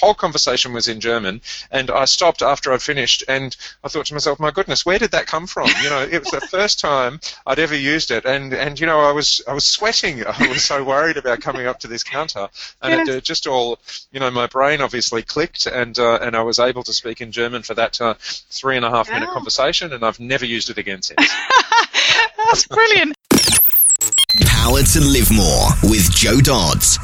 whole conversation was in German, and I stopped after I'd finished, and I thought to myself, "My goodness, where did that come from?" You know, it was the first time I'd ever used it, and and you know, I was I was sweating. I was so worried about coming up to this counter, and yes. it uh, just all, you know, my brain obviously clicked, and uh, and I was able to speak in German for that uh, three and a half minute conversation, and I've never used it again since. That's brilliant. Power to live more with Joe Dodds.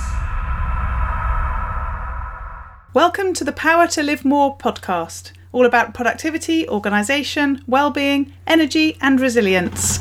Welcome to the Power to Live More podcast, all about productivity, organisation, well-being, energy and resilience.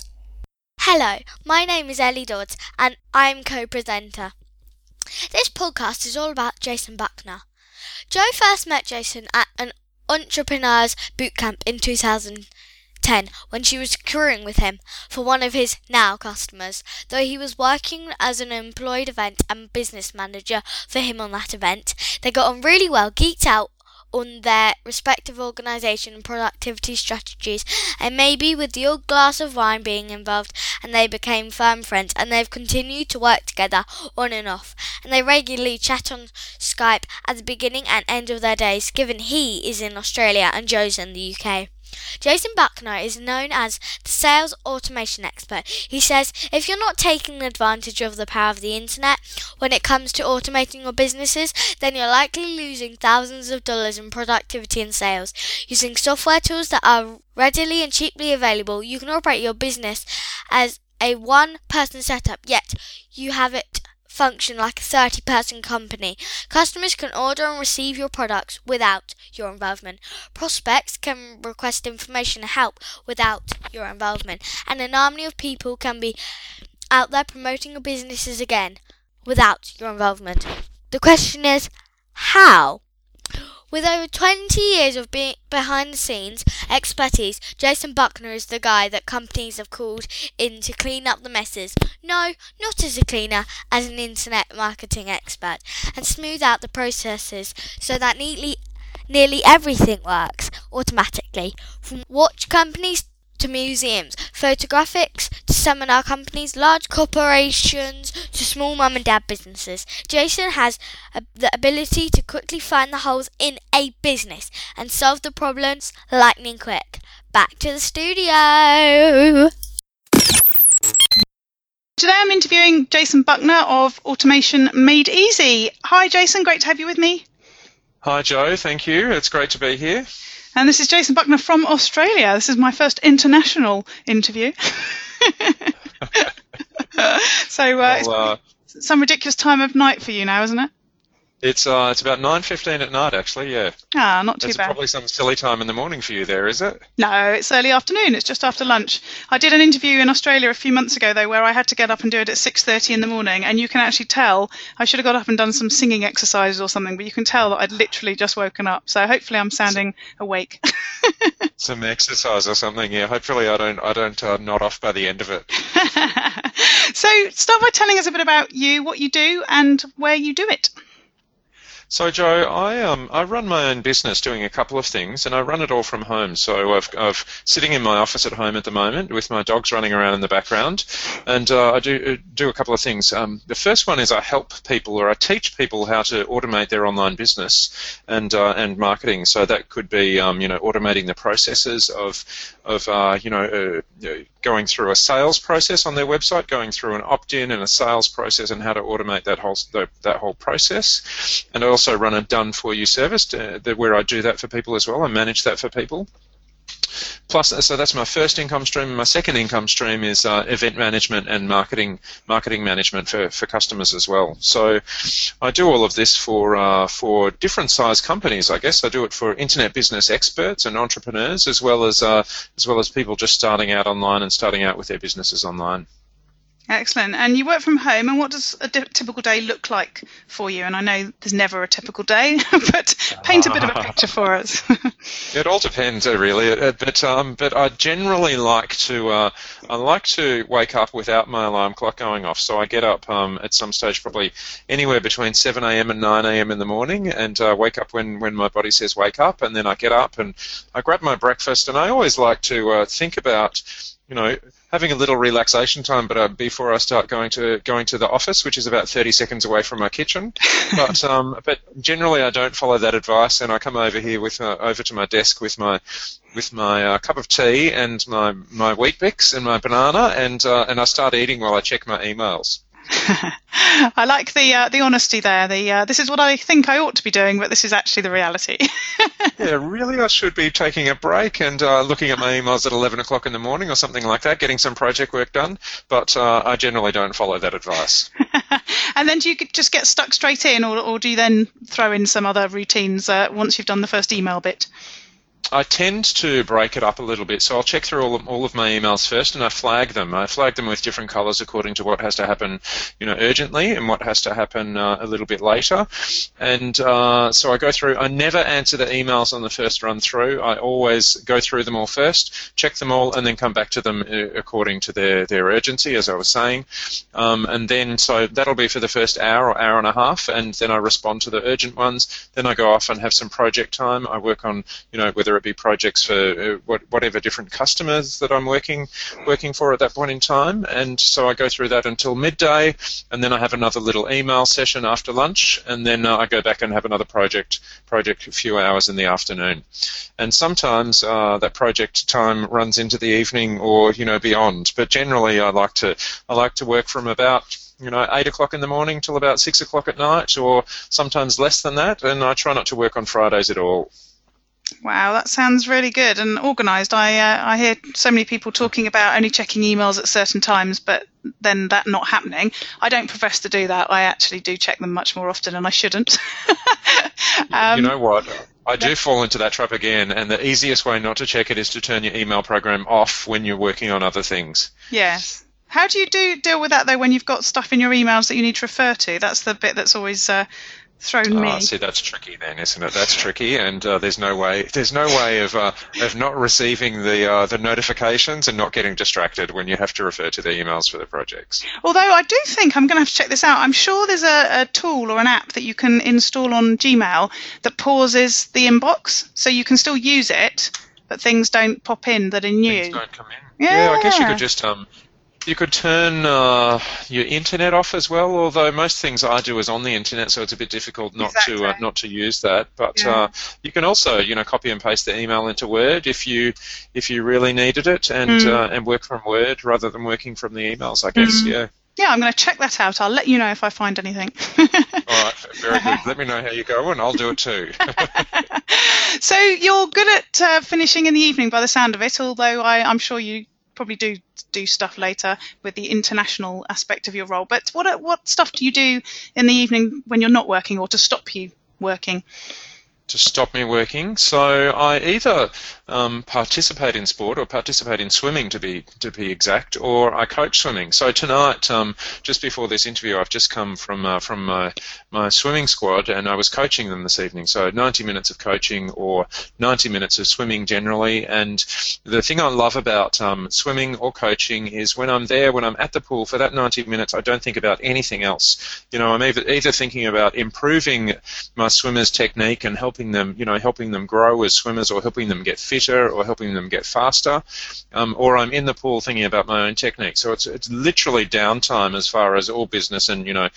Hello, my name is Ellie Dodds, and I'm co presenter. This podcast is all about Jason Buckner. Joe first met Jason at an entrepreneurs bootcamp in 2010 when she was touring with him for one of his now customers. Though he was working as an employed event and business manager for him on that event, they got on really well, geeked out on their respective organisation and productivity strategies, and maybe with the old glass of wine being involved, and they became firm friends, and they've continued to work together on and off, and they regularly chat on Skype at the beginning and end of their days, given he is in Australia and Joe's in the UK. Jason Buckner is known as the sales automation expert. He says if you're not taking advantage of the power of the internet when it comes to automating your businesses, then you're likely losing thousands of dollars in productivity and sales. Using software tools that are readily and cheaply available, you can operate your business as a one person setup, yet you have it function like a 30 person company. Customers can order and receive your products without your involvement. Prospects can request information and help without your involvement. And an army of people can be out there promoting your businesses again without your involvement. The question is, how? With over 20 years of being behind the scenes expertise, Jason Buckner is the guy that companies have called in to clean up the messes. No, not as a cleaner, as an internet marketing expert, and smooth out the processes so that neatly nearly everything works automatically. From watch companies to museums, photographics to seminar companies, large corporations to small mum and dad businesses. Jason has a, the ability to quickly find the holes in a business and solve the problems lightning quick. Back to the studio. Today I'm interviewing Jason Buckner of Automation Made Easy. Hi, Jason. Great to have you with me. Hi, Joe. Thank you. It's great to be here. And this is Jason Buckner from Australia. This is my first international interview. so uh, well, uh, some ridiculous time of night for you now, isn't it? It's uh, it's about nine fifteen at night, actually. Yeah. Ah, not too bad. it's bad. Probably some silly time in the morning for you there, is it? No, it's early afternoon. It's just after lunch. I did an interview in Australia a few months ago though, where I had to get up and do it at six thirty in the morning, and you can actually tell. I should have got up and done some singing exercises or something, but you can tell that I'd literally just woken up. So hopefully I'm sounding awake. some exercise or something. Yeah. Hopefully I don't I don't uh, nod off by the end of it. so start by telling us a bit about you, what you do, and where you do it. So, Joe, I um I run my own business doing a couple of things, and I run it all from home. So I've I've sitting in my office at home at the moment with my dogs running around in the background, and uh, I do uh, do a couple of things. Um, the first one is I help people or I teach people how to automate their online business and uh, and marketing. So that could be um, you know automating the processes of of uh, you know uh, going through a sales process on their website, going through an opt-in and a sales process, and how to automate that whole that whole process. And I also run a done for you service uh, to, where I do that for people as well. I manage that for people. Plus, so that's my first income stream. My second income stream is uh, event management and marketing marketing management for, for customers as well. So I do all of this for uh, for different size companies. I guess I do it for internet business experts and entrepreneurs as well as uh, as well as people just starting out online and starting out with their businesses online. Excellent. And you work from home, and what does a typical day look like for you? And I know there's never a typical day, but paint a bit of a picture for us. it all depends, uh, really. Uh, but um, but I generally like to uh, I like to wake up without my alarm clock going off. So I get up um, at some stage, probably anywhere between 7 a.m. and 9 a.m. in the morning, and uh, wake up when when my body says wake up, and then I get up and I grab my breakfast, and I always like to uh, think about you know, having a little relaxation time, but uh, before I start going to going to the office, which is about 30 seconds away from my kitchen. But um, but generally, I don't follow that advice, and I come over here with uh, over to my desk with my with my uh, cup of tea and my my Weet-Bix and my banana, and uh, and I start eating while I check my emails. I like the uh, the honesty there. The uh, this is what I think I ought to be doing, but this is actually the reality. yeah, really, I should be taking a break and uh, looking at my emails at eleven o'clock in the morning or something like that, getting some project work done. But uh, I generally don't follow that advice. and then do you just get stuck straight in, or, or do you then throw in some other routines uh, once you've done the first email bit? I tend to break it up a little bit. So I'll check through all of, all of my emails first, and I flag them. I flag them with different colours according to what has to happen, you know, urgently, and what has to happen uh, a little bit later. And uh, so I go through. I never answer the emails on the first run through. I always go through them all first, check them all, and then come back to them uh, according to their their urgency, as I was saying. Um, and then so that'll be for the first hour or hour and a half, and then I respond to the urgent ones. Then I go off and have some project time. I work on, you know, whether it be projects for uh, whatever different customers that I'm working working for at that point in time. And so I go through that until midday, and then I have another little email session after lunch, and then uh, I go back and have another project project a few hours in the afternoon. And sometimes uh, that project time runs into the evening or you know beyond. But generally, I like to I like to work from about you know, eight o'clock in the morning till about six o'clock at night, or sometimes less than that. And I try not to work on Fridays at all. Wow, that sounds really good and organised. I uh, I hear so many people talking about only checking emails at certain times, but then that not happening. I don't profess to do that. I actually do check them much more often, and I shouldn't. um, you know what? I do fall into that trap again, and the easiest way not to check it is to turn your email program off when you're working on other things. Yes. How do you do deal with that though when you've got stuff in your emails that you need to refer to? That's the bit that's always uh, thrown me. Oh, see, that's tricky then, isn't it? That's tricky, and uh, there's no way there's no way of uh, of not receiving the uh, the notifications and not getting distracted when you have to refer to the emails for the projects. Although I do think I'm going to have to check this out. I'm sure there's a, a tool or an app that you can install on Gmail that pauses the inbox, so you can still use it, but things don't pop in that are new. Things don't come in. Yeah, yeah I guess you could just um you could turn uh, your internet off as well, although most things I do is on the internet, so it's a bit difficult not exactly. to uh, not to use that. But yeah. uh, you can also, you know, copy and paste the email into Word if you if you really needed it, and mm. and work from Word rather than working from the emails. I guess, mm. yeah. Yeah, I'm going to check that out. I'll let you know if I find anything. All right, very good. Let me know how you go, and I'll do it too. so you're good at uh, finishing in the evening, by the sound of it. Although I, I'm sure you probably do do stuff later with the international aspect of your role. But what what stuff do you do in the evening when you're not working, or to stop you working? To stop me working, so I either um, participate in sport or participate in swimming to be to be exact, or I coach swimming. So tonight, um, just before this interview, I've just come from uh, from my, my swimming squad, and I was coaching them this evening. So 90 minutes of coaching or 90 minutes of swimming generally. And the thing I love about um, swimming or coaching is when I'm there, when I'm at the pool for that 90 minutes, I don't think about anything else. You know, I'm either either thinking about improving my swimmers' technique and helping them, you know, helping them grow as swimmers or helping them get fitter or helping them get faster, um, or I'm in the pool thinking about my own technique. So it's it's literally downtime as far as all business and you know,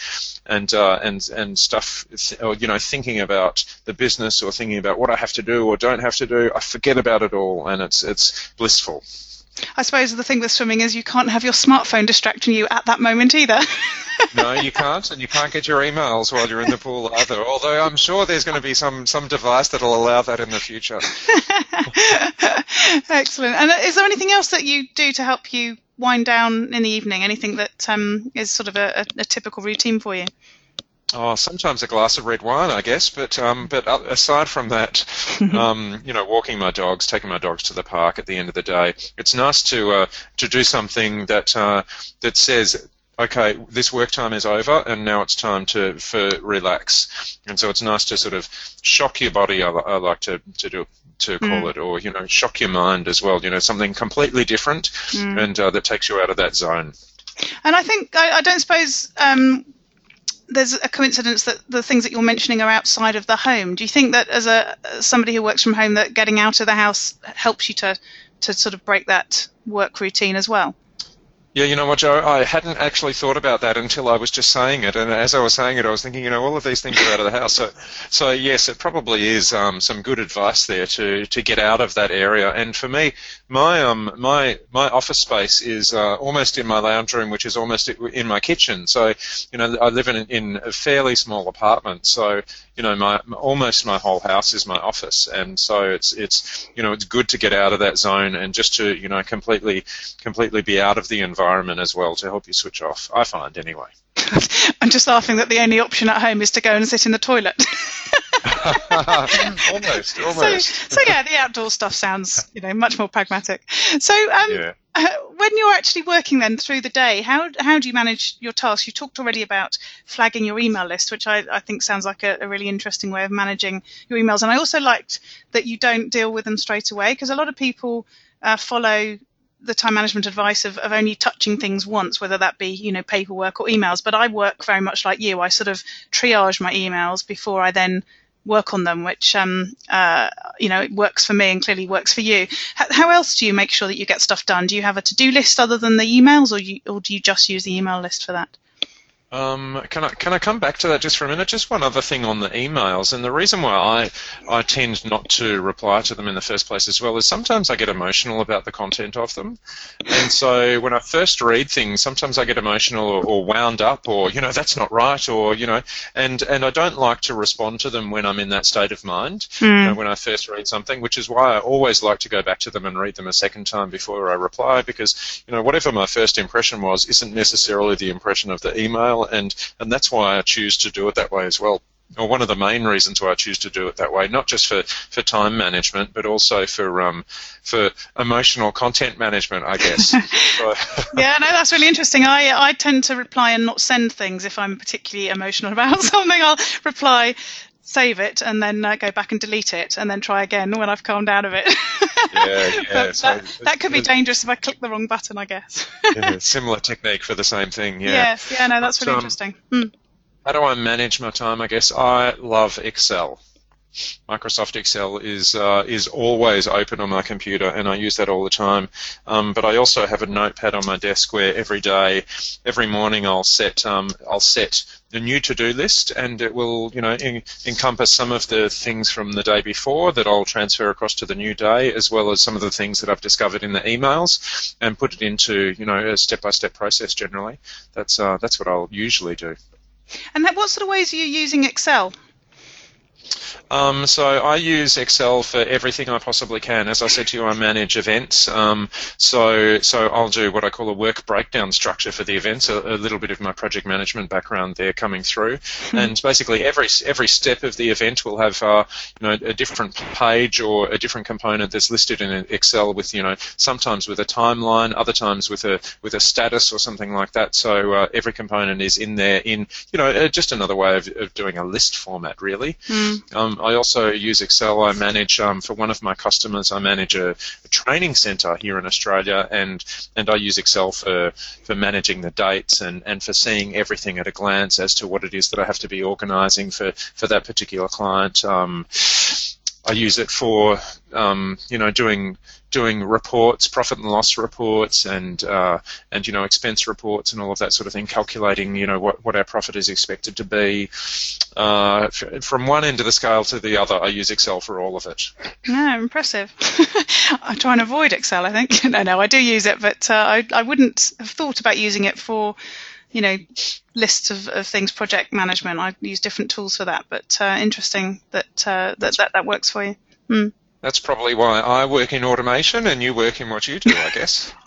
and uh, and and stuff. Or, you know, thinking about the business or thinking about what I have to do or don't have to do. I forget about it all, and it's it's blissful. I suppose the thing with swimming is you can't have your smartphone distracting you at that moment either. no, you can't, and you can't get your emails while you're in the pool either. Although I'm sure there's going to be some some device that'll allow that in the future. Excellent. And is there anything else that you do to help you wind down in the evening? Anything that um, is sort of a, a, a typical routine for you? Oh, sometimes a glass of red wine, I guess. But um, but aside from that, um, you know, walking my dogs, taking my dogs to the park at the end of the day, it's nice to uh, to do something that uh, that says. Okay, this work time is over, and now it's time to for relax. And so it's nice to sort of shock your body. I, I like to, to do to call mm. it, or you know, shock your mind as well. You know, something completely different, mm. and uh, that takes you out of that zone. And I think I, I don't suppose um, there's a coincidence that the things that you're mentioning are outside of the home. Do you think that as a somebody who works from home, that getting out of the house helps you to to sort of break that work routine as well? Yeah, you know what, Joe? I hadn't actually thought about that until I was just saying it, and as I was saying it, I was thinking, you know, all of these things are out of the house. So, so yes, it probably is um, some good advice there to to get out of that area. And for me, my um my my office space is uh, almost in my lounge room, which is almost in my kitchen. So, you know, I live in in a fairly small apartment, so you know, my almost my whole house is my office, and so it's it's you know it's good to get out of that zone and just to you know completely completely be out of the environment as well to help you switch off. I find anyway. I'm just laughing that the only option at home is to go and sit in the toilet. almost, almost. So, so, yeah, the outdoor stuff sounds, you know, much more pragmatic. So, um, yeah. uh, when you're actually working then through the day, how how do you manage your tasks? You talked already about flagging your email list, which I, I think sounds like a, a really interesting way of managing your emails. And I also liked that you don't deal with them straight away because a lot of people uh, follow the time management advice of, of only touching things once, whether that be, you know, paperwork or emails. But I work very much like you. I sort of triage my emails before I then work on them, which, um, uh, you know, it works for me and clearly works for you. How, how, else do you make sure that you get stuff done? Do you have a to-do list other than the emails or, you, or do you just use the email list for that? Um, can I can I come back to that just for a minute? Just one other thing on the emails, and the reason why I I tend not to reply to them in the first place as well is sometimes I get emotional about the content of them, and so when I first read things, sometimes I get emotional or, or wound up, or you know that's not right, or you know, and and I don't like to respond to them when I'm in that state of mind. Mm. You know, when I first read something, which is why I always like to go back to them and read them a second time before I reply, because you know whatever my first impression was isn't necessarily the impression of the email and and that's why I choose to do it that way as well. Or one of the main reasons why I choose to do it that way, not just for, for time management, but also for um, for emotional content management, I guess. yeah, no, that's really interesting. I I tend to reply and not send things if I'm particularly emotional about something. I'll reply save it and then uh, go back and delete it and then try again when I've calmed down of it. yeah, yeah. So that, that, could be dangerous if I click the wrong button, I guess. yeah, similar technique for the same thing. Yeah. Yes. Yeah. No, that's really um, interesting. Hmm. How do I manage my time? I guess I love Excel. Microsoft Excel is uh, is always open on my computer, and I use that all the time. Um, but I also have a notepad on my desk where every day, every morning, I'll set um, I'll set a new to-do list, and it will you know en- encompass some of the things from the day before that I'll transfer across to the new day, as well as some of the things that I've discovered in the emails, and put it into you know a step-by-step process. Generally, that's uh, that's what I'll usually do. And what sort of ways are you using Excel? Um, so I use Excel for everything I possibly can. As I said to you, I manage events. Um, so so I'll do what I call a work breakdown structure for the events. A, a little bit of my project management background there coming through, mm-hmm. and basically every every step of the event will have uh, you know a different page or a different component that's listed in Excel with you know sometimes with a timeline, other times with a with a status or something like that. So uh, every component is in there in you know uh, just another way of, of doing a list format really. Mm. Um, I also use Excel. I manage um, for one of my customers. I manage a, a training centre here in Australia, and and I use Excel for for managing the dates and, and for seeing everything at a glance as to what it is that I have to be organising for for that particular client. Um, I use it for um, you know doing doing reports, profit and loss reports, and uh, and you know expense reports and all of that sort of thing, calculating you know what, what our profit is expected to be. Uh, from one end of the scale to the other, I use Excel for all of it. No, impressive. I try and avoid Excel. I think no, no, I do use it, but uh, I I wouldn't have thought about using it for you know, lists of, of things, project management. I use different tools for that, but uh, interesting that, uh, that that that works for you. Hmm. That's probably why I work in automation and you work in what you do, I guess.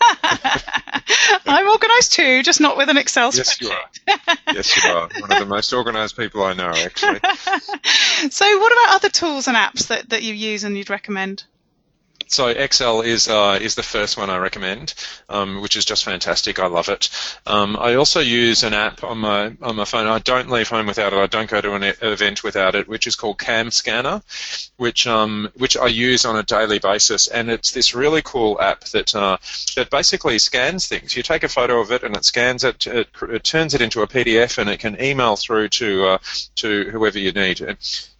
I'm organised too, just not with an Excel yes, spreadsheet. you are. yes, you are. One of the most organised people I know, actually. so, what about other tools and apps that, that you use and you'd recommend? So Excel is uh, is the first one I recommend, um, which is just fantastic. I love it. Um, I also use an app on my on my phone. I don't leave home without it. I don't go to an event without it, which is called CamScanner, which um, which I use on a daily basis. And it's this really cool app that uh, that basically scans things. You take a photo of it and it scans it, it, it turns it into a PDF, and it can email through to uh, to whoever you need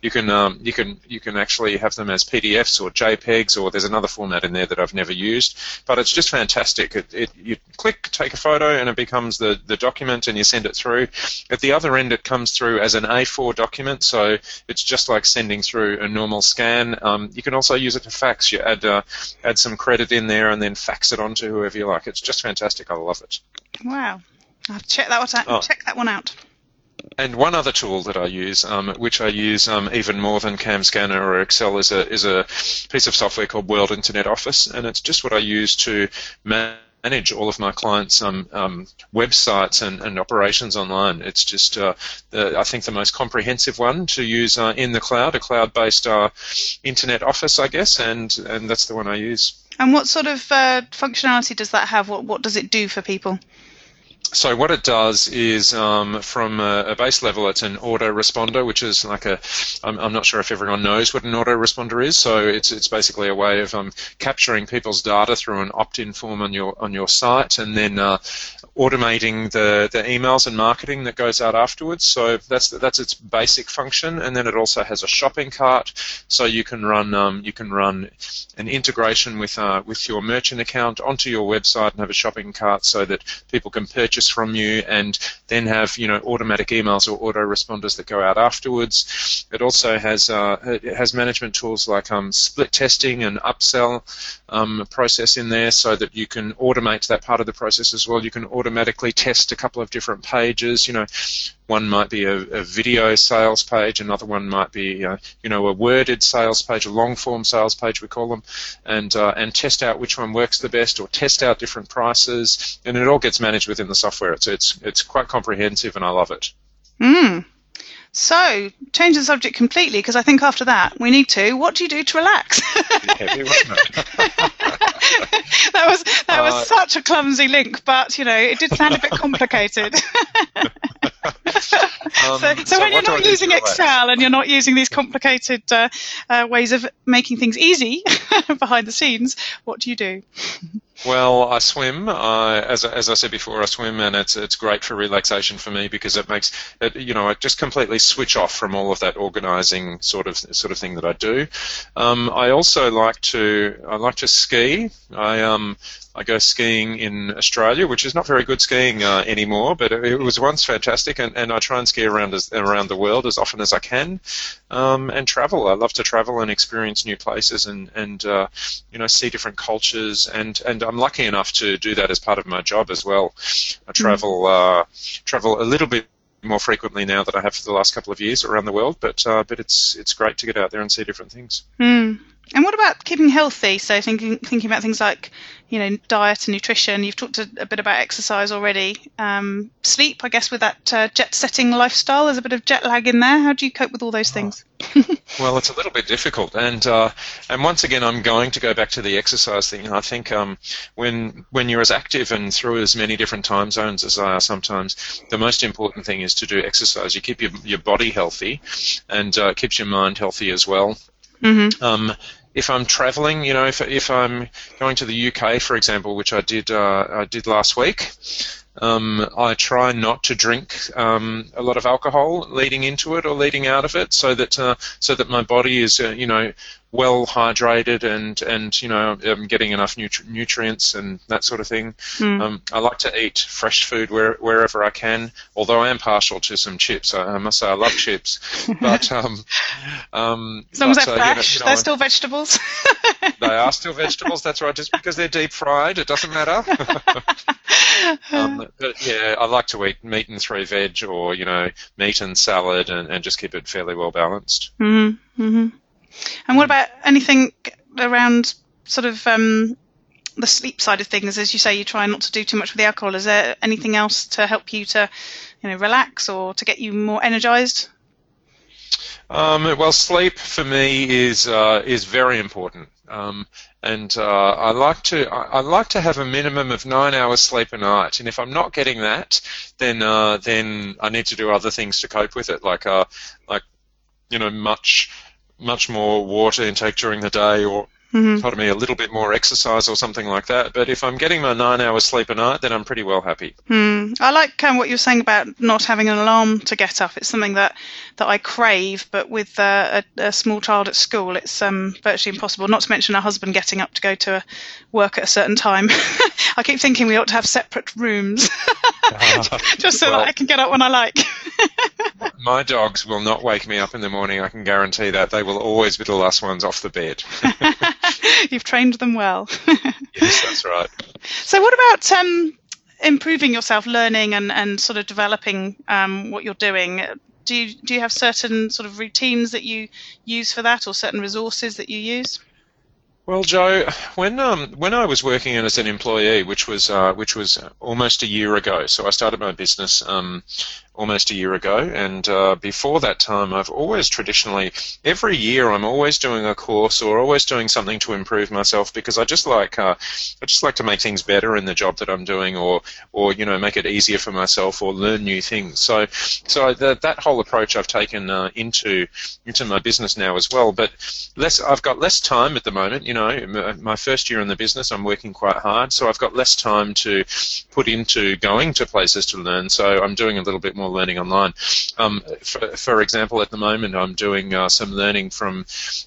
you can um, you can you can actually have them as PDFs or JPEGs or there's another format in there that I've never used, but it's just fantastic. It, it, you click, take a photo, and it becomes the, the document, and you send it through. At the other end, it comes through as an A4 document, so it's just like sending through a normal scan. Um, you can also use it to fax. You add uh, add some credit in there, and then fax it on to whoever you like. It's just fantastic. I love it. Wow, I'll check that one out. Oh. Check that one out. And one other tool that I use, um, which I use um, even more than CamScanner or Excel, is a is a piece of software called World Internet Office, and it's just what I use to manage all of my clients' um, um, websites and, and, operations online. It's just, uh, the, I think, the most comprehensive one to use uh, in the cloud, a cloud-based uh, internet office, I guess, and and that's the one I use. And what sort of uh, functionality does that have? What what does it do for people? So what it does is um, from a, a, base level it's an autoresponder which is like a I'm, I'm not sure if everyone knows what an autoresponder is. So it's it's basically a way of um, capturing people's data through an opt-in form on your on your site and then uh, automating the, the emails and marketing that goes out afterwards. So that's that's its basic function. And then it also has a shopping cart. So you can run um, you can run an integration with uh, with your merchant account onto your website and have a shopping cart so that people can purchase purchase from you and then have you know automatic emails or autoresponders that go out afterwards. It also has uh, it has management tools like um, split testing and upsell um, process in there so that you can automate that part of the process as well. You can automatically test a couple of different pages. You know, one might be a, a video sales page, another one might be uh, you know a worded sales page, a long form sales page we call them, and uh, and test out which one works the best, or test out different prices, and it all gets managed within the software. It's it's it's quite comprehensive, and I love it. Mm. So, change the subject completely because I think after that we need to. What do you do to relax? heavy, that was that was uh, such a clumsy link, but you know it did sound a bit complicated. Um, so, so, so, when you're not using Excel and you're not using these complicated uh, uh, ways of making things easy behind the scenes, what do you do? Well, I swim. Uh, as, as I said before, I swim, and it's it's great for relaxation for me because it makes it you know I just completely switch off from all of that organising sort of sort of thing that I do. Um, I also like to I like to ski. I um I go skiing in Australia, which is not very good skiing uh, anymore, but it, it, was once fantastic, and, and I try and ski around as, around the world as often as I can, um, and travel. I love to travel and experience new places and and uh, you know see different cultures, and and I'm lucky enough to do that as part of my job as well. I travel uh, travel a little bit more frequently now that I have for the last couple of years around the world, but uh, but it's it's great to get out there and see different things. Mm. And what about keeping healthy? So thinking thinking about things like, you know, diet and nutrition. You've talked a, a bit about exercise already. Um, sleep, I guess, with that uh, jet setting lifestyle, there's a bit of jet lag in there. How do you cope with all those things? well, it's a little bit difficult, and uh, and once again, I'm going to go back to the exercise thing. I think um, when when you're as active and through as many different time zones as I are sometimes, the most important thing is to do exercise. You keep your your body healthy, and uh, keeps your mind healthy as well. Mm-hmm. Um, if I'm traveling, you know, if, if I'm going to the UK, for example, which I did uh, I did last week, um, I try not to drink um, a lot of alcohol leading into it or leading out of it, so that uh, so that my body is uh, you know well hydrated and and you know um, getting enough nutri- nutrients and that sort of thing. Mm. Um, I like to eat fresh food where, wherever I can. Although I am partial to some chips, I, I must say I love chips. But um, um, as long as they're uh, fresh, you know, they're still vegetables. they are still vegetables. That's right. Just because they're deep fried, it doesn't matter. um, but but yeah, I like to eat meat and three veg, or you know, meat and salad, and, and just keep it fairly well balanced. Mm-hmm. Mm-hmm. And what about anything around sort of um, the sleep side of things? As you say, you try not to do too much with the alcohol. Is there anything else to help you to, you know, relax or to get you more energized? Um, well, sleep for me is uh, is very important, um, and uh, I like to I, I, like to have a minimum of nine hours sleep a night. And if I'm not getting that, then uh, then I need to do other things to cope with it, like uh, like you know much much more water intake during the day, or mm-hmm. pardon me, a little bit more exercise or something like that. But if I'm getting my nine hours sleep a night, then I'm pretty well happy. Mm. I like um, what you're saying about not having an alarm to get up. It's something that, that I crave, but with uh, a, a, small child at school, it's um, virtually impossible. Not to mention a husband getting up to go to work at a certain time. I keep thinking we ought to have separate rooms, just so well, that I can get up when I like. my dogs will not wake me up in the morning. I can guarantee that they will always be the last ones off the bed. You've trained them well. yes, that's right. So, what about um, improving yourself, learning, and, and sort of developing um, what you're doing? Do you do you have certain sort of routines that you use for that, or certain resources that you use? Well, Joe, when um, when I was working as an employee, which was uh, which was almost a year ago, so I started my business um, almost a year ago. And uh, before that time, I've always traditionally, every year, I'm always doing a course or always doing something to improve myself because I just like uh, I just like to make things better in the job that I'm doing, or or you know make it easier for myself or learn new things. So so that that whole approach I've taken uh, into into my business now as well. But less, I've got less time at the moment. You know, my first year in the business, I'm working quite hard, so I've got less time to put into going to places to learn. So I'm doing a little bit more learning online. Um, for, for, example, at the moment, I'm doing uh, some learning from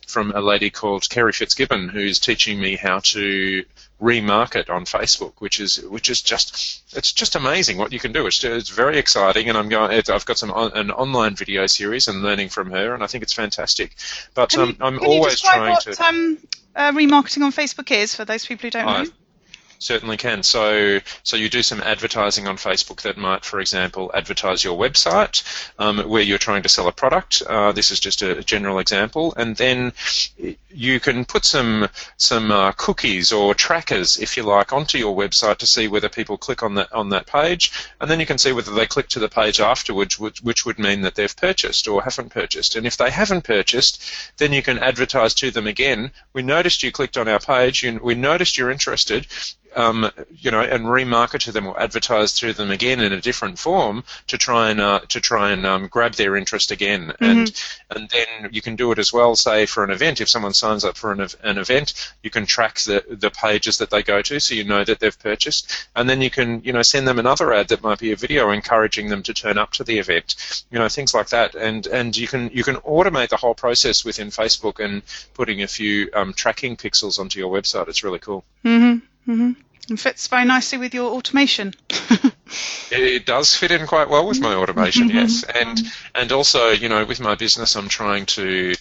from a lady called Kerry Fitzgibbon, who's teaching me how to remarket on Facebook, which is which is just it's just amazing what you can do. It's, it's very exciting, and I'm going. I've got some on, an online video series and learning from her, and I think it's fantastic. But um, you, I'm always trying what, to. Um, uh, remarketing on Facebook is for those people who don't know certainly can. So, so you do some advertising on Facebook that might, for example, advertise your website um, where you're trying to sell a product. Uh, this is just a general example, and then you can put some some uh, cookies or trackers, if you like, onto your website to see whether people click on that on that page, and then you can see whether they click to the page afterwards, which, which would mean that they've purchased or haven't purchased. And if they haven't purchased, then you can advertise to them again. We noticed you clicked on our page. You, we noticed you're interested um, you know, and remarket to them or advertise to them again in a different form to try and uh, to try and um, grab their interest again. Mm-hmm. And and then you can do it as well. Say for an event, if someone signs up for an, an event, you can track the the pages that they go to, so you know that they've purchased. And then you can you know send them another ad that might be a video encouraging them to turn up to the event. You know things like that. And and you can you can automate the whole process within Facebook and putting a few um, tracking pixels onto your website. It's really cool. Mm-hmm. Mm-hmm. And fits very nicely with your automation. it does fit in quite well with my automation, mm-hmm. yes, and and also you know with my business I'm trying to,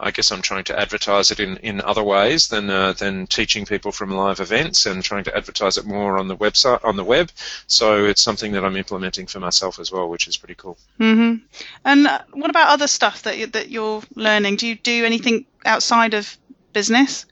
I guess I'm trying to advertise it in, in other ways than uh, than teaching people from live events and trying to advertise it more on the website on the web. So it's something that I'm implementing for myself as well, which is pretty cool. Mm-hmm. And uh, what about other stuff that you, that you're learning? Do you do anything outside of business?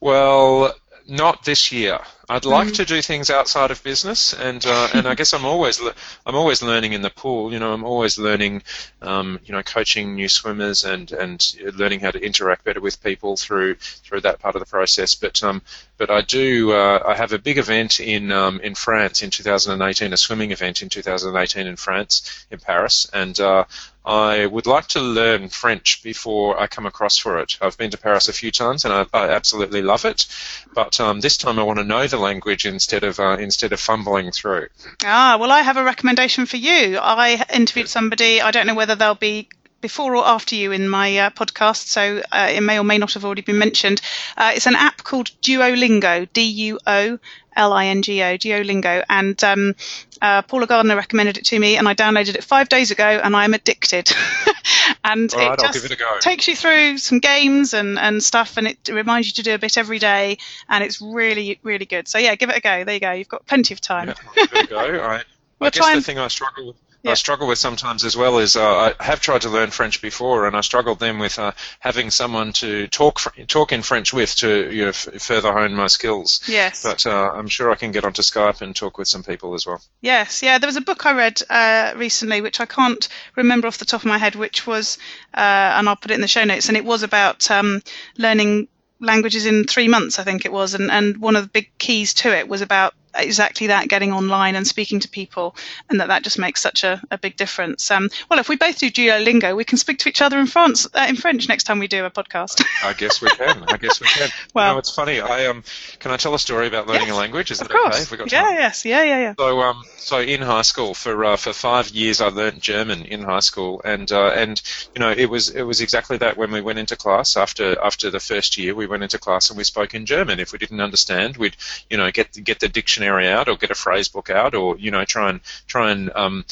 Well, not this year. I'd like mm. to do things outside of business, and uh, and I guess I'm always le- I'm always learning in the pool. You know, I'm always learning, um, you know, coaching new swimmers and and learning how to interact better with people through through that part of the process. But um, but I do uh, I have a big event in um, in France in 2018, a swimming event in 2018 in France in Paris, and uh, I would like to learn French before I come across for it. I've been to Paris a few times and I, I absolutely love it, but um, this time I want to know the language instead of uh, instead of fumbling through. Ah, well, I have a recommendation for you. I interviewed somebody. I don't know whether they'll be before or after you in my uh, podcast, so uh, it may or may not have already been mentioned. Uh, it's an app called Duolingo, D U O L I N G O, Duolingo, and um, uh, Paula Gardner recommended it to me, and I downloaded it five days ago, and I'm addicted. and right, it just it takes you through some games and, and stuff, and it reminds you to do a bit every day, and it's really really good. So yeah, give it a go. There you go. You've got plenty of time. Yeah, give it a go. All right. We'll I guess the thing I struggle with. Yeah. I struggle with sometimes as well is uh, I have tried to learn French before, and I struggled then with uh, having someone to talk fr- talk in French with to you know, f- further hone my skills. Yes. But uh, I'm sure I can get onto Skype and talk with some people as well. Yes, yeah. There was a book I read uh, recently, which I can't remember off the top of my head, which was, uh, and I'll put it in the show notes, and it was about um, learning languages in three months, I think it was, and, and one of the big keys to it was about exactly that, getting online and speaking to people, and that that just makes such a, a big difference. Um, well, if we both do Duolingo, we can speak to each other in France uh, in French next time we do a podcast. I guess we can. I guess we can. Well- you know, it's funny. I um, can I tell a story about learning Yes, a language? Is that okay? course. Got yeah, time? yes, yeah, yeah, yeah. So, um, so in high school for uh, for five years, I learnt German in high school, and uh, and you know it was it was exactly that when we went into class after after the first year, we went into class and we spoke in German. If we didn't understand, we'd you know get get the dictionary out or get a phrase book out, or you know try and try and um,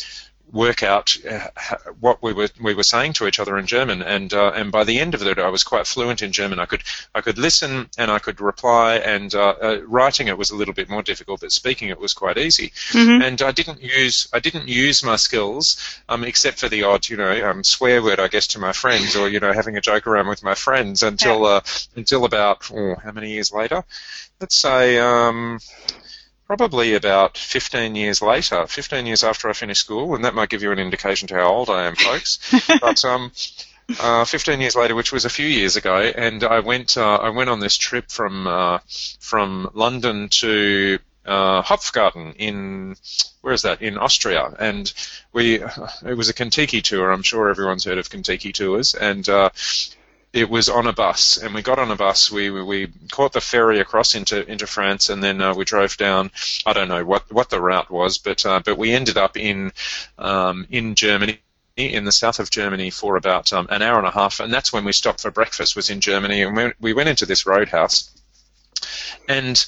work out uh, what we were we were saying to each other in German, and uh, and by the end of it, I was quite fluent in German. I could I could listen and I could reply, and uh, uh, writing it was a little bit more difficult, but speaking it was quite easy. And I didn't use I didn't use my skills um, except for the odd you know um, swear word I guess to my friends, or you know having a joke around with my friends until uh, until about oh, how many years later? Let's say. Um, probably about 15 years later, 15 years after I finished school, and that might give you an indication to how old I am, folks. but um, uh, 15 years later, which was a few years ago, and I went uh, I went on this trip from uh, from London to uh, Hopfgarten in where is that in Austria, and we it was a Contiki tour. I'm sure everyone's heard of Contiki tours, and uh, it was on a bus, and we got on a bus. We we caught the ferry across into into France, and then uh, we drove down. I don't know what what the route was, but uh, but we ended up in um, in Germany. In the south of Germany for about um, an hour and a half, and that's when we stopped for breakfast. Was in Germany, and we, we went into this roadhouse, and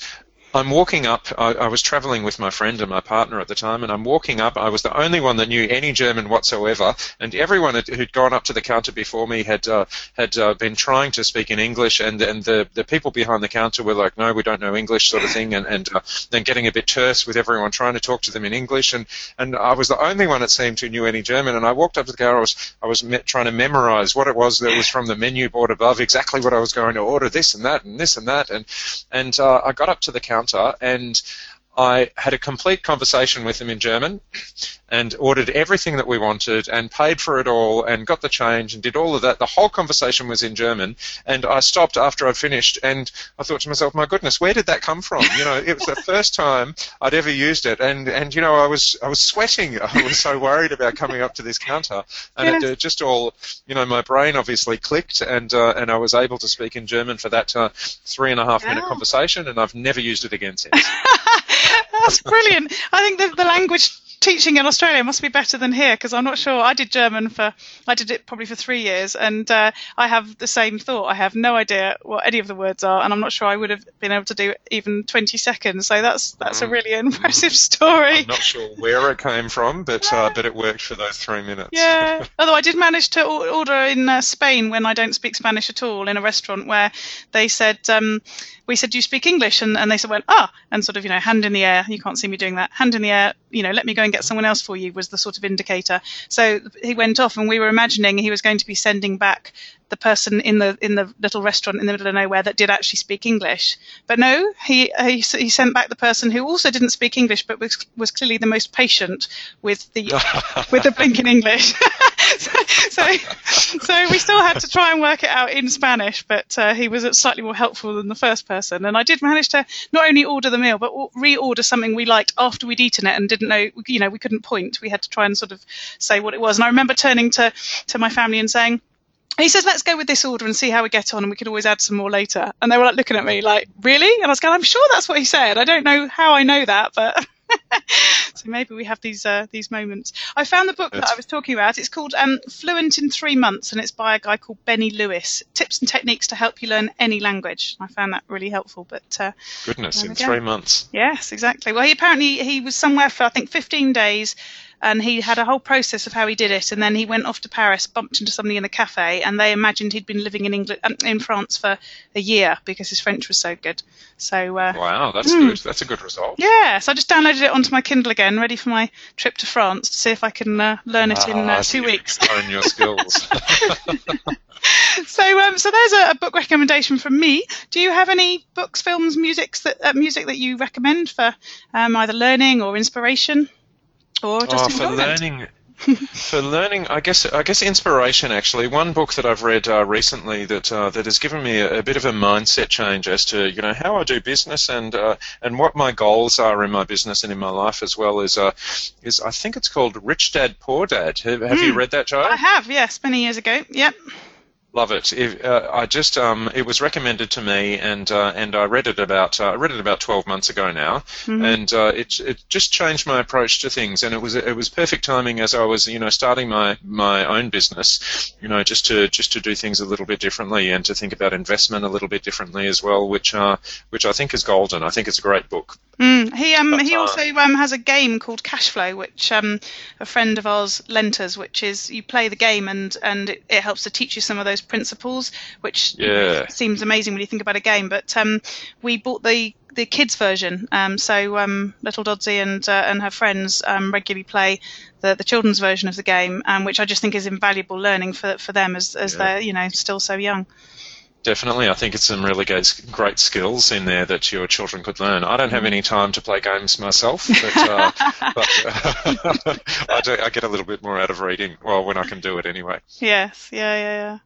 I'm walking up. I, I was traveling with my friend and my partner at the time, and I'm walking up. I was the only one that knew any German whatsoever, and everyone had, who'd gone up to the counter before me had uh, had uh, been trying to speak in English, and and the, the people behind the counter were like, "No, we don't know English," sort of thing, and and uh, then getting a bit terse with everyone trying to talk to them in English, and and I was the only one it seemed who knew any German, and I walked up to the counter. I was I was me- trying to memorize what it was that was from the menu board above, exactly what I was going to order, this and that, and this and that, and and uh, I got up to the counter and I had a complete conversation with them in German and ordered everything that we wanted and paid for it all and got the change and did all of that. The whole conversation was in German and I stopped after I'd finished and I thought to myself, my goodness, where did that come from? You know, it was the first time I'd ever used it and, and you know, I was, I was sweating. I was so worried about coming up to this counter and it, Yes. uh, just all, you know, my brain obviously clicked and, uh, and I was able to speak in German for that uh, three and a half minute Wow. conversation and I've never used it again since. That's brilliant. I think the, the language teaching in Australia must be better than here because I'm not sure. I did German for, I did it probably for three years, and uh, I have the same thought. I have no idea what any of the words are, and I'm not sure I would have been able to do even 20 seconds. So that's that's a really impressive story. I'm not sure where it came from, but uh, but it worked for those three minutes. Yeah. Although I did manage to order in uh, Spain when I don't speak Spanish at all in a restaurant where they said, um, we said, do you speak English? And, and they said, went, ah, and sort of, you know, hand in the air. You can't see me doing that. Hand in the air, you know, let me go and get someone else for you was the sort of indicator. So he went off and we were imagining he was going to be sending back the person in the in the little restaurant in the middle of nowhere that did actually speak English. But no, he he, he sent back the person who also didn't speak English, but was was clearly the most patient with the with the blinking English. so, so so we still had to try and work it out in Spanish, but uh, he was slightly more helpful than the first person. And I did manage to not only order the meal, but or- reorder something we liked after we'd eaten it and didn't know, you know, we couldn't point. We had to try and sort of say what it was. And I remember turning to to my family and saying. He says, let's go with this order and see how we get on, and we can always add some more later. And they were like looking at me like, really? And I was going, I'm sure that's what he said. I don't know how I know that, but So maybe we have these uh, these moments. I found the book that I was talking about. It's called um, Fluent in Three Months, and it's by a guy called Benny Lewis. Tips and techniques to help you learn any language. I found that really helpful. But uh, Goodness, in go. three months. yes, exactly. Well, he apparently he was somewhere for I think 15 days. And he had a whole process of how he did it, and then he went off to Paris, bumped into somebody in a cafe, and they imagined he'd been living in England, um, in France for a year because his French was so good. So uh, Wow, that's Hmm. good. That's a good result. yeah, so I just downloaded it onto my Kindle again, ready for my trip to France to see if I can uh, learn it in Ah, uh, two weeks. Honed your skills. So, um, so there's a, a book recommendation from me. Do you have any books, films, music that uh, music that you recommend for um, either learning or inspiration, or just oh, for learning. for learning, I guess I guess inspiration actually. One book that I've read uh, recently that uh, that has given me a, a bit of a mindset change as to you know how I do business and uh, and what my goals are in my business and in my life as well is uh, is I think it's called Rich Dad Poor Dad. Have, have you read that, Joe? I have, yes, many years ago. Yep. Love it. If, uh, I just um, it was recommended to me, and uh, and I read it about uh, I read it about twelve months ago now, and uh, it it just changed my approach to things, and it was it was perfect timing as I was you know starting my my own business, you know just to just to do things a little bit differently and to think about investment a little bit differently as well, which uh which I think is golden. I think it's a great book. Mm, he um But, he uh, also um has a game called Cashflow, which um a friend of ours lent us, which is you play the game and and it, it helps to teach you some of those principles, which Yeah. seems amazing when you think about a game. But um we bought the the kids version, um so um little Dodsy and uh, and her friends um regularly play the the children's version of the game, um which I just think is invaluable learning for for them as as Yeah. they're you know still so young. Definitely, I think it's some really great, great skills in there that your children could learn. I don't have any time to play games myself, but, uh, but uh, I, do, I get a little bit more out of reading. Well, when I can do it anyway. Yes, yeah, yeah, yeah.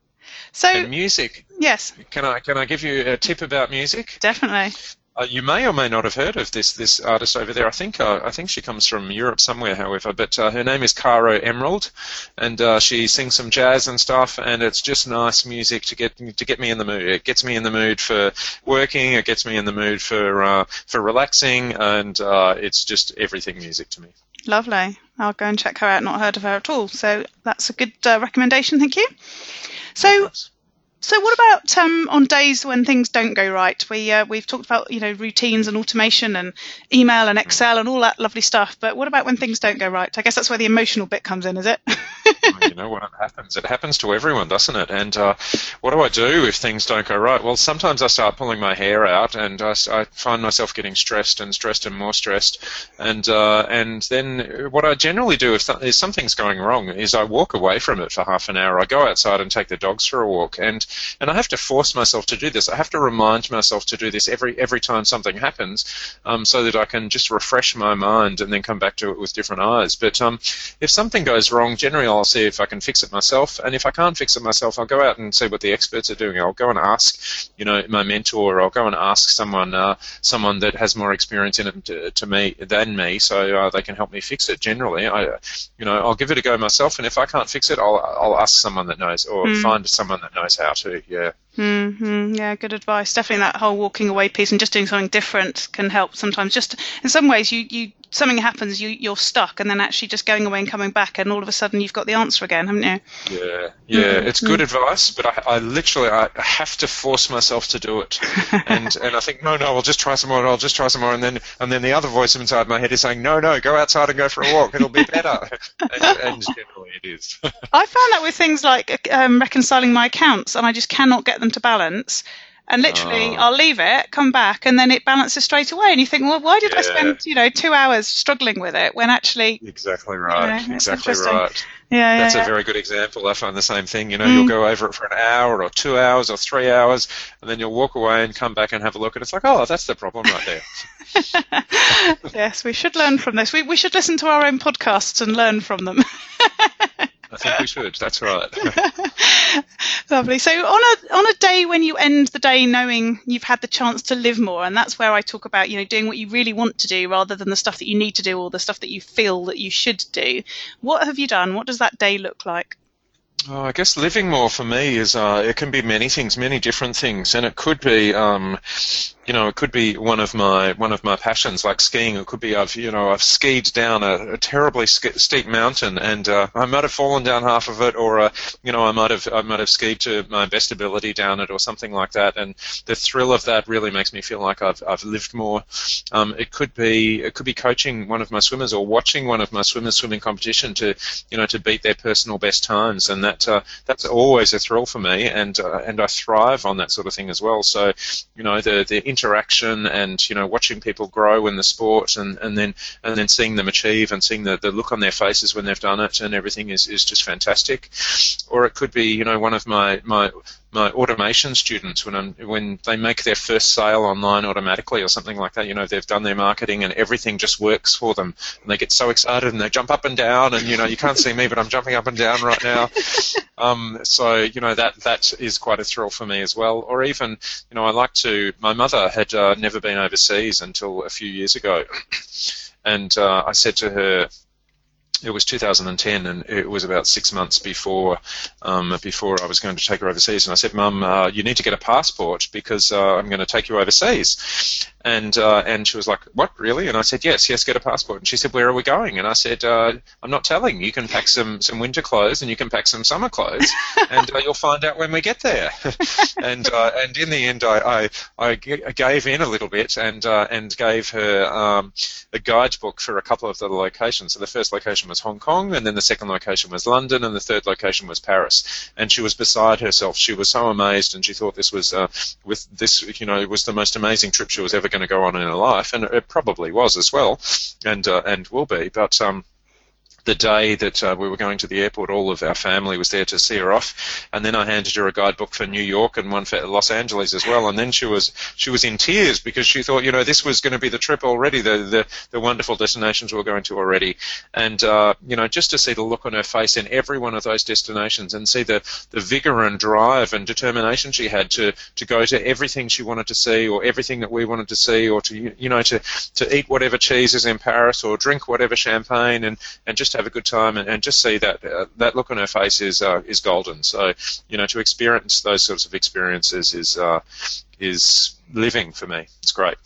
So And music. yes, Can I can I give you a tip about music? definitely. Uh, you may or may not have heard of this this artist over there. I think uh, I think she comes from Europe somewhere, however. But uh, her name is Caro Emerald, and uh, she sings some jazz and stuff. And it's just nice music to get to get me in the mood. It gets me in the mood for working. It gets me in the mood for uh, for relaxing, and uh, it's just everything music to me. Lovely. I'll go and check her out. Not heard of her at all. So that's a good uh, recommendation. Thank you. So, so what about um, on days when things don't go right? We uh, we've talked about you know routines and automation and email and Excel and all that lovely stuff. But what about when things don't go right? I guess that's where the emotional bit comes in, is it? you know what happens. It happens to everyone, doesn't it? And uh, what do I do if things don't go right? Well, sometimes I start pulling my hair out, and I find myself getting stressed and stressed and more stressed. And uh, and then what I generally do if, th- if something's going wrong is I walk away from it for half an hour. I go outside and take the dogs for a walk, and and I have to force myself to do this. I have to remind myself to do this every every time something happens, um, so that I can just refresh my mind and then come back to it with different eyes. But um, if something goes wrong, generally I'll see if I can fix it myself, and if I can't fix it myself, I'll go out and see what the experts are doing. I'll go and ask, you know, my mentor. Or I'll go and ask someone, uh, someone that has more experience in it to, to me than me, so uh, they can help me fix it. Generally, I, you know, I'll give it a go myself, and if I can't fix it, I'll I'll ask someone that knows, or find someone that knows how Yeah. hmm Yeah, good advice. Definitely that whole walking away piece and just doing something different can help sometimes. Just in some ways, you, you something happens, you you're stuck, and then actually just going away and coming back, and all of a sudden you've got the answer again, haven't you? Yeah, yeah, it's good advice, but I, I literally I have to force myself to do it, and and I think no, no, I'll just try some more, I'll just try some more, and then and then the other voice inside my head is saying no, no, go outside and go for a walk, it'll be better, and, and generally it is. I found that with things like um, reconciling my accounts, and I just cannot get them to balance. And literally, Oh. I'll leave it, come back, and then it balances straight away. And you think, well, why did I spend, you know, two hours struggling with it when actually, exactly right, Yeah, it's exactly right. yeah, yeah, That's yeah. a very good example. I find the same thing. You know, you'll mm. go over it for an hour or two hours or three hours, and then you'll walk away and come back and have a look, and it's like, oh, that's the problem right there. yes, we should learn from this. We we should listen to our own podcasts and learn from them. I think we should. That's right. Lovely. So on a on a day when you end the day knowing you've had the chance to live more, and that's where I talk about you know doing what you really want to do rather than the stuff that you need to do or the stuff that you feel that you should do. What have you done? What does that day look like? Oh, I guess living more for me is uh, it can be many things, many different things, and it could be, um, you know, it could be one of my one of my passions, like skiing. It could be I've you know I've skied down a, a terribly steep mountain, and uh, I might have fallen down half of it, or uh, you know I might have I might have skied to my best ability down it, or something like that. And the thrill of that really makes me feel like I've I've lived more. Um, it could be it could be coaching one of my swimmers or watching one of my swimmers swimming competition to you know to beat their personal best times, and that that uh, that's always a thrill for me, and uh, and I thrive on that sort of thing as well. So, you know, the the interaction and you know watching people grow in the sport, and, and then and then seeing them achieve, and seeing the, the look on their faces when they've done it, and everything is, is just fantastic. Or it could be, you know, one of my my my automation students when I'm, when they make their first sale online automatically or something like that. You know, they've done their marketing and everything just works for them, and they get so excited and they jump up and down. And you know, you can't see me, but I'm jumping up and down right now. Um, so you know that that is quite a thrill for me as well. Or even, you know, I like to. My mother had uh, never been overseas until a few years ago, and uh, I said to her it was 2010, and it was about six months before um, before I was going to take her overseas. And I said, "Mum, uh, you need to get a passport because uh, I'm going to take you overseas." And uh, and she was like, "What, really?" And I said, "Yes, yes, get a passport." And she said, "Where are we going?" And I said, uh, "I'm not telling. You can pack some some winter clothes and you can pack some summer clothes, and uh, you'll find out when we get there." and uh, and in the end, I, I, I gave in a little bit and uh, and gave her um, a guidebook for a couple of the locations. So the first location was Hong Kong, and then the second location was London, and the third location was Paris. And she was beside herself. She was so amazed, and she thought this was uh, with this, you know, it was the most amazing trip she was ever going to go on in her life, and it probably was as well, and uh, and will be. But um, the day that uh, we were going to the airport, all of our family was there to see her off, and then I handed her a guidebook for New York and one for Los Angeles as well, and then she was she was in tears because she thought, you know, this was going to be the trip already, the the, the wonderful destinations we were going to already, and uh, you know, just to see the look on her face in every one of those destinations and see the the vigor and drive and determination she had to to go to everything she wanted to see or everything that we wanted to see or to you know to to eat whatever cheeses in Paris or drink whatever champagne and and just have a good time and, and just see that uh, that look on her face is uh, is golden. So you know to experience those sorts of experiences is uh, is living for me. It's great.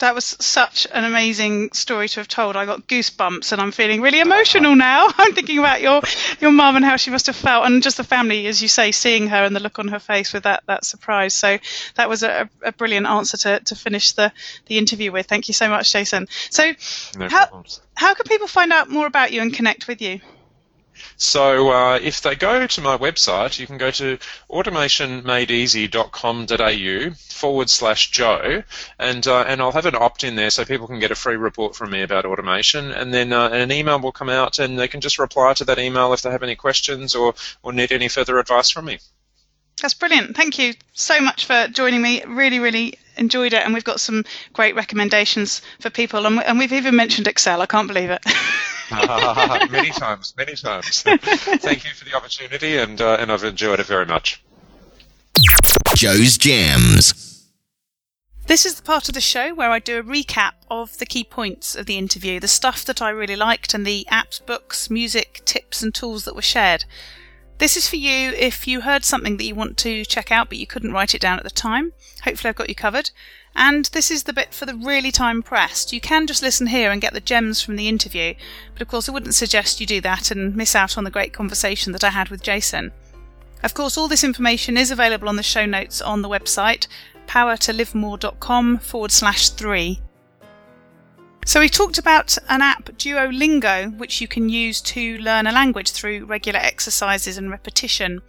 That was such an amazing story to have told. I got goosebumps and I'm feeling really emotional now. I'm thinking about your your mum and how she must have felt and just the family, as you say, seeing her and the look on her face with that, that surprise. So that was a, a brilliant answer to, to finish the, the interview with. Thank you so much, Jason. So no how, how can people find out more about you and connect with you? So uh, if they go to my website, you can go to automationmadeeasy.com.au forward slash Joe, and uh, and I'll have an opt-in there so people can get a free report from me about automation, and then uh, an email will come out, and they can just reply to that email if they have any questions or, or need any further advice from me. That's brilliant. Thank you so much for joining me. Really, really enjoyed it, and we've got some great recommendations for people, and, and we've even mentioned Excel. I can't believe it. many times, many times. Thank you for the opportunity, and uh, and I've enjoyed it very much. Joe's Jams. This is the part of the show where I do a recap of the key points of the interview, the stuff that I really liked, and the apps, books, music, tips, and tools that were shared. This is for you if you heard something that you want to check out but you couldn't write it down at the time. Hopefully, I've got you covered. And this is the bit for the really time pressed. You can just listen here and get the gems from the interview, but of course, I wouldn't suggest you do that and miss out on the great conversation that I had with Jason. Of course, all this information is available on the show notes on the website powertolivemore.com forward slash three. So we talked about an app, Duolingo, which you can use to learn a language through regular exercises and repetition.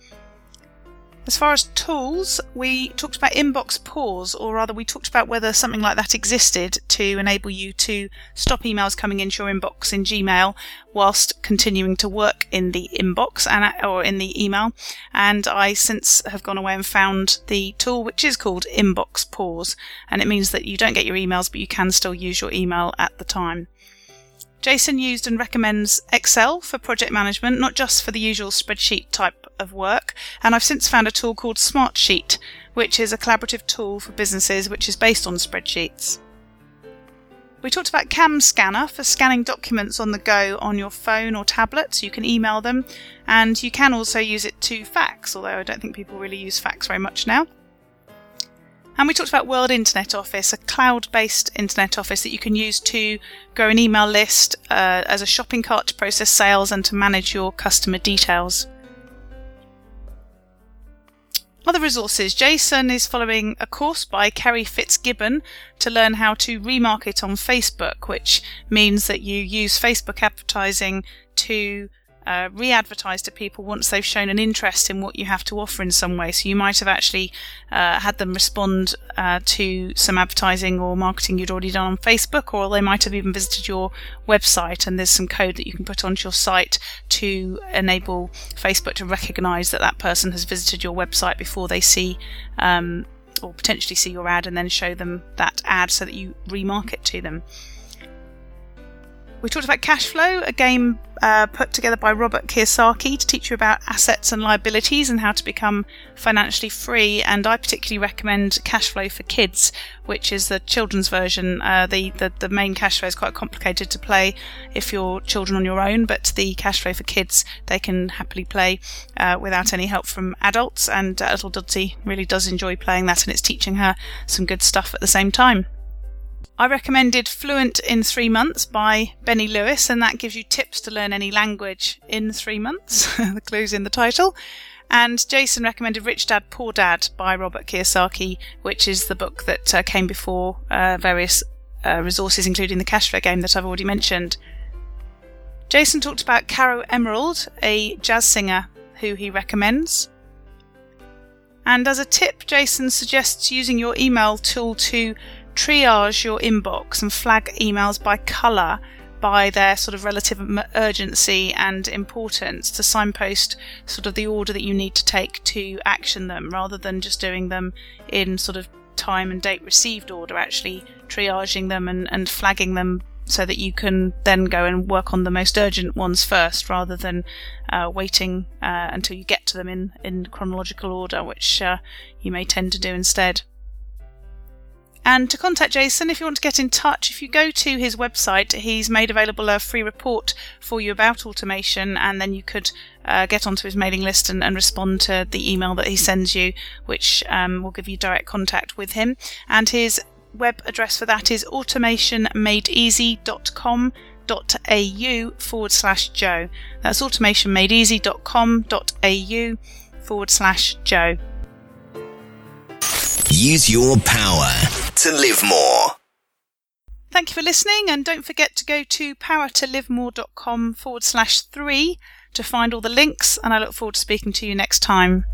As far as tools, we talked about inbox pause, or rather, we talked about whether something like that existed to enable you to stop emails coming into your inbox in Gmail whilst continuing to work in the inbox and or in the email. And I since have gone away and found the tool which is called inbox pause, and it means that you don't get your emails, but you can still use your email at the time. Jason used and recommends Excel for project management, not just for the usual spreadsheet type of work. And I've since found a tool called Smartsheet, which is a collaborative tool for businesses which is based on spreadsheets. We talked about CamScanner for scanning documents on the go on your phone or tablet, so you can email them, and you can also use it to fax, although I don't think people really use fax very much now. And we talked about World Internet Office, a cloud based internet office that you can use to grow an email list uh, as a shopping cart to process sales and to manage your customer details. Other resources. Jason is following a course by Kerry Fitzgibbon to learn how to remarket on Facebook, which means that you use Facebook advertising to uh, re-advertise to people once they've shown an interest in what you have to offer in some way. So you might have actually uh, had them respond uh, to some advertising or marketing you'd already done on Facebook, or they might have even visited your website. And there's some code that you can put onto your site to enable Facebook to recognise that that person has visited your website before they see. Um, or potentially see your ad and then show them that ad so that you remarket to them. We talked about cash flow, a game uh, put together by Robert Kiyosaki to teach you about assets and liabilities and how to become financially free. And I particularly recommend Cash Flow for Kids, which is the children's version. Uh, the, the, the main cash flow is quite complicated to play if you're children on your own, but the Cash Flow for Kids they can happily play uh, without any help from adults. And uh, little Dudley really does enjoy playing that, and it's teaching her some good stuff at the same time. I recommended Fluent in Three Months by Benny Lewis, and that gives you tips to learn any language in three months. the clue's in the title. And Jason recommended Rich Dad Poor Dad by Robert Kiyosaki, which is the book that uh, came before uh, various uh, resources, including the cash flow game that I've already mentioned. Jason talked about Caro Emerald, a jazz singer who he recommends. And as a tip, Jason suggests using your email tool to triage your inbox and flag emails by colour by their sort of relative urgency and importance to signpost sort of the order that you need to take to action them rather than just doing them in sort of time and date received order, actually triaging them and, and flagging them so that you can then go and work on the most urgent ones first rather than uh, waiting uh, until you get to them in, in chronological order, which uh, you may tend to do instead. And to contact Jason, if you want to get in touch, if you go to his website, he's made available a free report for you about automation, and then you could uh, get onto his mailing list and, and, respond to the email that he sends you, which um, will give you direct contact with him. And his web address for that is automationmadeeasy.com au forward slash Joe. That's automationmadeeasy.com.au forward slash Joe. Use your power to live more. Thank you for listening, and don't forget to go to powertolivemore.com forward slash three to find all the links, and I look forward to speaking to you next time.